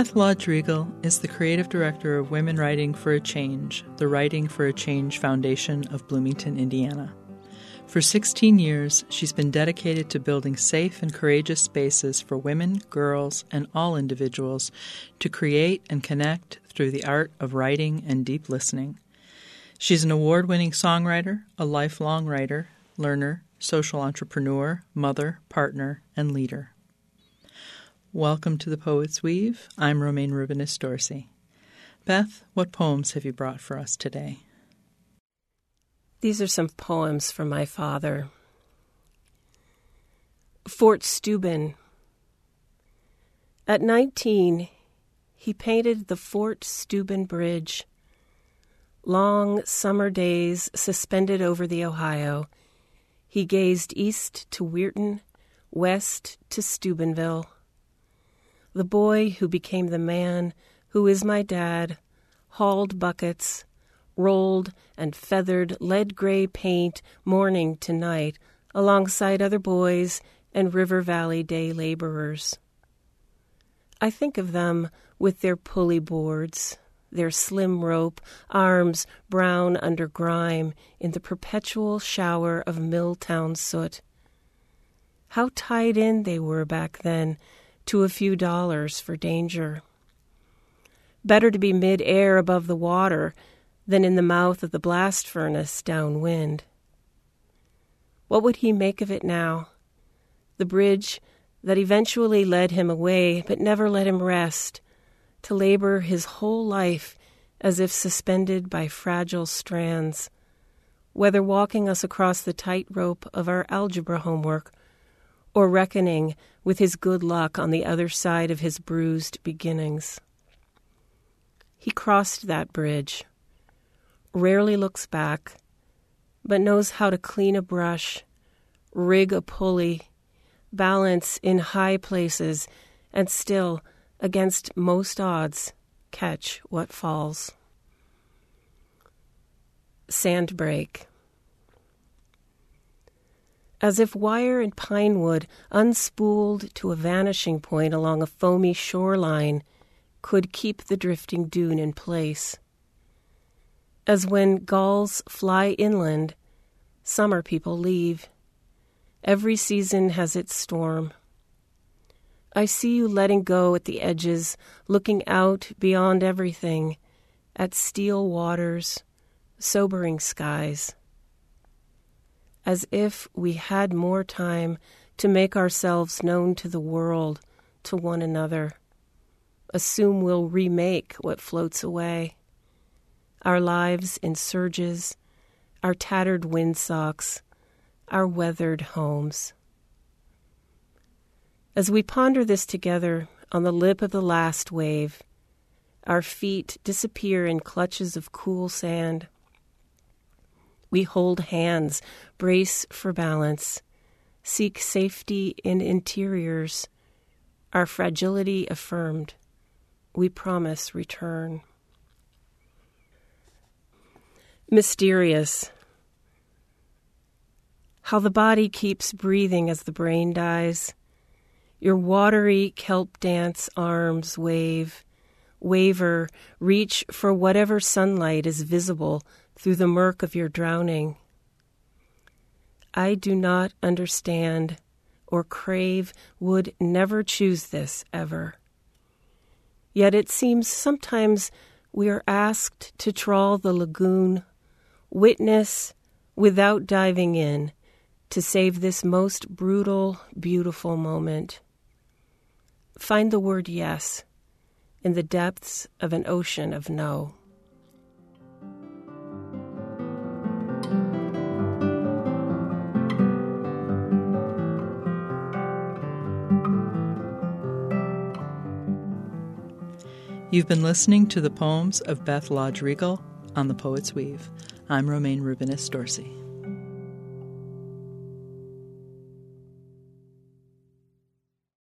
Beth Lodge Rigal is the creative director of Women Writing for a Change, the Writing for a Change Foundation of Bloomington, Indiana. For 16 years, she's been dedicated to building safe and courageous spaces for women, girls, and all individuals to create and connect through the art of writing and deep listening. She's an award winning songwriter, a lifelong writer, learner, social entrepreneur, mother, partner, and leader. Welcome to the Poet's Weave. I'm Romayne Rubinas Dorsey. Beth, what poems have you brought for us today? These are some poems from my father. Fort Steuben. At 19, he painted the Fort Steuben Bridge. Long summer days suspended over the Ohio, he gazed east to Weirton, west to Steubenville the boy who became the man who is my dad, hauled buckets, rolled and feathered lead gray paint morning to night alongside other boys and River Valley day laborers. I think of them with their pulley boards, their slim rope, arms brown under grime in the perpetual shower of Milltown soot. How tied in they were back then to a few dollars for danger. Better to be mid air above the water than in the mouth of the blast furnace downwind. What would he make of it now? The bridge that eventually led him away, but never let him rest, to labor his whole life as if suspended by fragile strands, whether walking us across the tightrope of our algebra homework or reckoning with his good luck on the other side of his bruised beginnings. He crossed that bridge, rarely looks back, but knows how to clean a brush, rig a pulley, balance in high places, and still, against most odds, catch what falls. Sandbreak as if wire and pine wood, unspooled to a vanishing point along a foamy shoreline, could keep the drifting dune in place. As when gulls fly inland, summer people leave. Every season has its storm. I see you letting go at the edges, looking out beyond everything, at still waters, sobering skies as if we had more time to make ourselves known to the world, to one another. Assume we'll remake what floats away. Our lives in surges, our tattered windsocks, our weathered homes. As we ponder this together on the lip of the last wave, our feet disappear in clutches of cool sand we hold hands, brace for balance, seek safety in interiors, our fragility affirmed. We promise return. Mysterious. How the body keeps breathing as the brain dies. Your watery kelp dance arms wave, waver, reach for whatever sunlight is visible through the murk of your drowning. I do not understand or crave, would never choose this ever. Yet it seems sometimes we are asked to trawl the lagoon, witness without diving in, to save this most brutal, beautiful moment. Find the word yes in the depths of an ocean of no. You've been listening to the poems of Beth Lodge Rigal on The Poet's Weave. I'm Romayne Rubinas Dorsey.